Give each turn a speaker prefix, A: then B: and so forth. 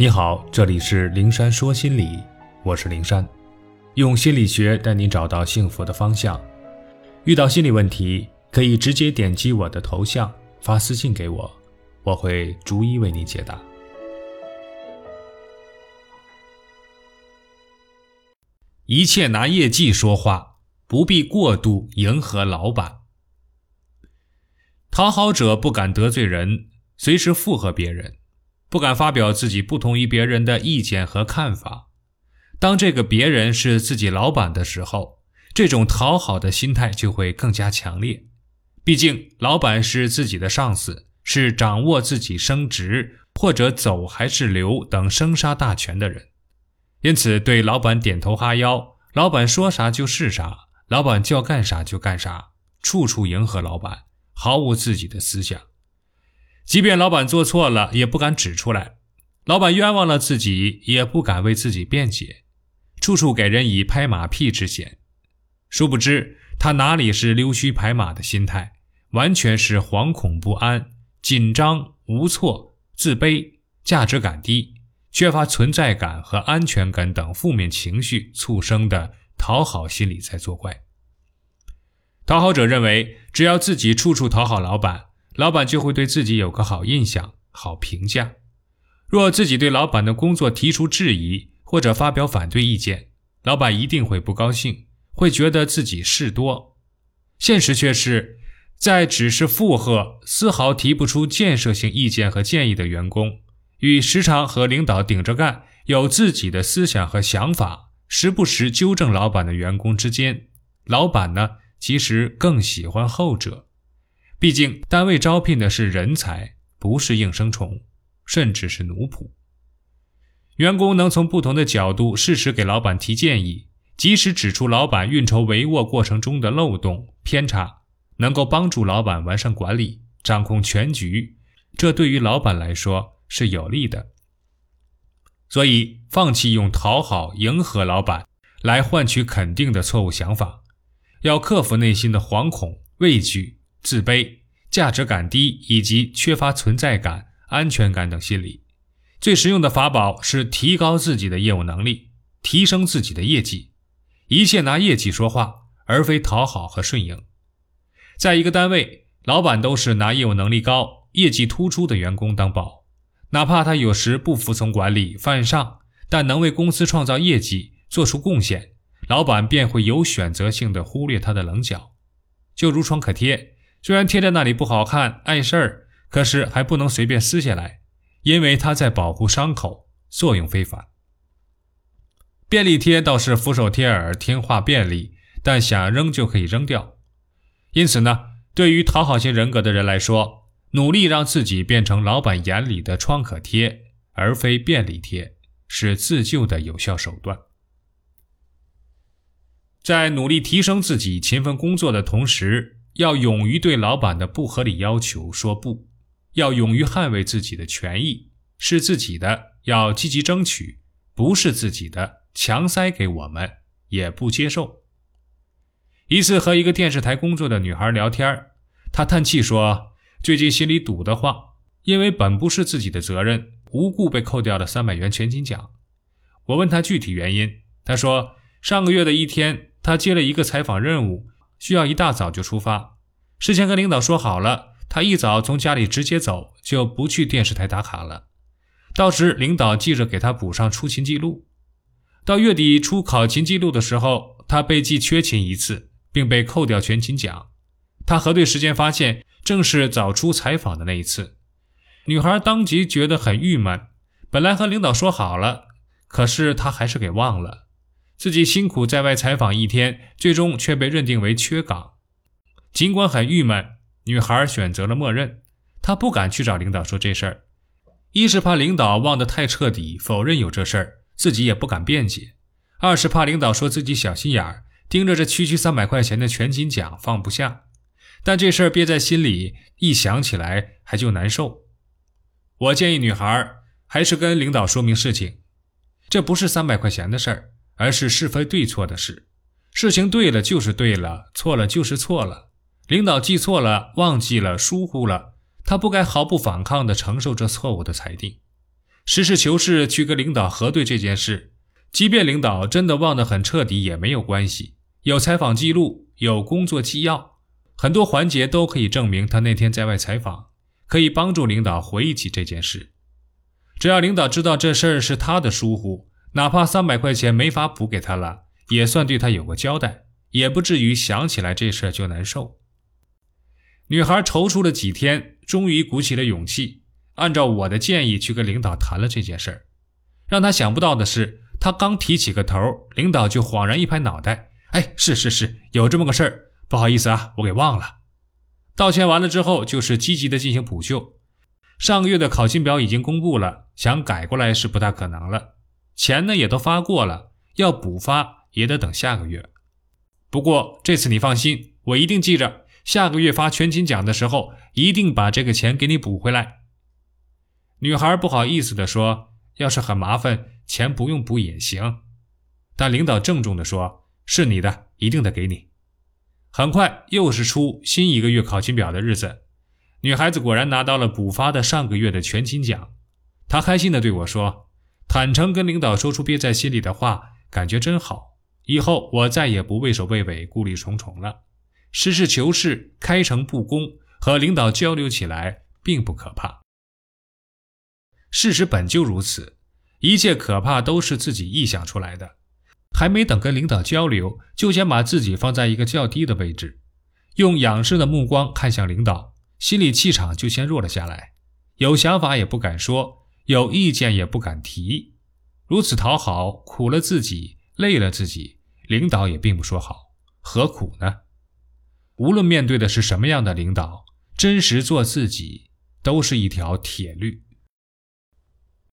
A: 你好，这里是灵山说心理，我是灵山，用心理学带你找到幸福的方向。遇到心理问题，可以直接点击我的头像发私信给我，我会逐一为你解答。一切拿业绩说话，不必过度迎合老板。讨好者不敢得罪人，随时附和别人。不敢发表自己不同于别人的意见和看法。当这个别人是自己老板的时候，这种讨好的心态就会更加强烈。毕竟，老板是自己的上司，是掌握自己升职或者走还是留等生杀大权的人。因此，对老板点头哈腰，老板说啥就是啥，老板叫干啥就干啥，处处迎合老板，毫无自己的思想。即便老板做错了，也不敢指出来；老板冤枉了自己，也不敢为自己辩解，处处给人以拍马屁之嫌。殊不知，他哪里是溜须拍马的心态，完全是惶恐不安、紧张、无措、自卑、价值感低、缺乏存在感和安全感等负面情绪促生的讨好心理在作怪。讨好者认为，只要自己处处讨好老板。老板就会对自己有个好印象、好评价。若自己对老板的工作提出质疑或者发表反对意见，老板一定会不高兴，会觉得自己事多。现实却是，在只是附和、丝毫提不出建设性意见和建议的员工，与时常和领导顶着干、有自己的思想和想法、时不时纠正老板的员工之间，老板呢，其实更喜欢后者。毕竟，单位招聘的是人才，不是应声虫，甚至是奴仆。员工能从不同的角度适时给老板提建议，及时指出老板运筹帷幄过程中的漏洞偏差，能够帮助老板完善管理、掌控全局，这对于老板来说是有利的。所以，放弃用讨好、迎合老板来换取肯定的错误想法，要克服内心的惶恐、畏惧。自卑、价值感低以及缺乏存在感、安全感等心理，最实用的法宝是提高自己的业务能力，提升自己的业绩。一切拿业绩说话，而非讨好和顺应。在一个单位，老板都是拿业务能力高、业绩突出的员工当宝，哪怕他有时不服从管理、犯上，但能为公司创造业绩、做出贡献，老板便会有选择性的忽略他的棱角，就如创可贴。虽然贴在那里不好看、碍事儿，可是还不能随便撕下来，因为它在保护伤口，作用非凡。便利贴倒是俯首贴耳、听话便利，但想扔就可以扔掉。因此呢，对于讨好型人格的人来说，努力让自己变成老板眼里的创可贴，而非便利贴，是自救的有效手段。在努力提升自己、勤奋工作的同时，要勇于对老板的不合理要求说不，要勇于捍卫自己的权益，是自己的要积极争取，不是自己的强塞给我们也不接受。一次和一个电视台工作的女孩聊天，她叹气说：“最近心里堵得慌，因为本不是自己的责任，无故被扣掉了三百元全勤奖。”我问她具体原因，她说：“上个月的一天，她接了一个采访任务。”需要一大早就出发，事先跟领导说好了，他一早从家里直接走，就不去电视台打卡了。到时领导记着给他补上出勤记录。到月底出考勤记录的时候，他被记缺勤一次，并被扣掉全勤奖。他核对时间发现，正是早出采访的那一次。女孩当即觉得很郁闷，本来和领导说好了，可是她还是给忘了。自己辛苦在外采访一天，最终却被认定为缺岗。尽管很郁闷，女孩选择了默认。她不敢去找领导说这事儿，一是怕领导忘得太彻底，否认有这事儿，自己也不敢辩解；二是怕领导说自己小心眼儿，盯着这区区三百块钱的全勤奖放不下。但这事儿憋在心里，一想起来还就难受。我建议女孩还是跟领导说明事情，这不是三百块钱的事儿。而是是非对错的事，事情对了就是对了，错了就是错了。领导记错了，忘记了，疏忽了，他不该毫不反抗地承受这错误的裁定。实事求是去跟领导核对这件事，即便领导真的忘得很彻底也没有关系，有采访记录，有工作纪要，很多环节都可以证明他那天在外采访，可以帮助领导回忆起这件事。只要领导知道这事儿是他的疏忽，哪怕三百块钱没法补给他了，也算对他有个交代，也不至于想起来这事就难受。女孩踌躇了几天，终于鼓起了勇气。按照我的建议去跟领导谈了这件事儿，让他想不到的是，他刚提起个头，领导就恍然一拍脑袋：“哎，是是是，有这么个事儿，不好意思啊，我给忘了。”道歉完了之后，就是积极的进行补救。上个月的考勤表已经公布了，想改过来是不大可能了。钱呢也都发过了，要补发也得等下个月。不过这次你放心，我一定记着，下个月发全勤奖的时候，一定把这个钱给你补回来。女孩不好意思地说：“要是很麻烦，钱不用补也行。”但领导郑重地说：“是你的，一定得给你。”很快又是出新一个月考勤表的日子，女孩子果然拿到了补发的上个月的全勤奖。她开心地对我说：“坦诚跟领导说出憋在心里的话，感觉真好。以后我再也不畏首畏尾、顾虑重重了。实事求是、开诚布公，和领导交流起来并不可怕。”事实本就如此，一切可怕都是自己臆想出来的。还没等跟领导交流，就先把自己放在一个较低的位置，用仰视的目光看向领导，心里气场就先弱了下来。有想法也不敢说，有意见也不敢提。如此讨好，苦了自己，累了自己，领导也并不说好，何苦呢？无论面对的是什么样的领导，真实做自己都是一条铁律。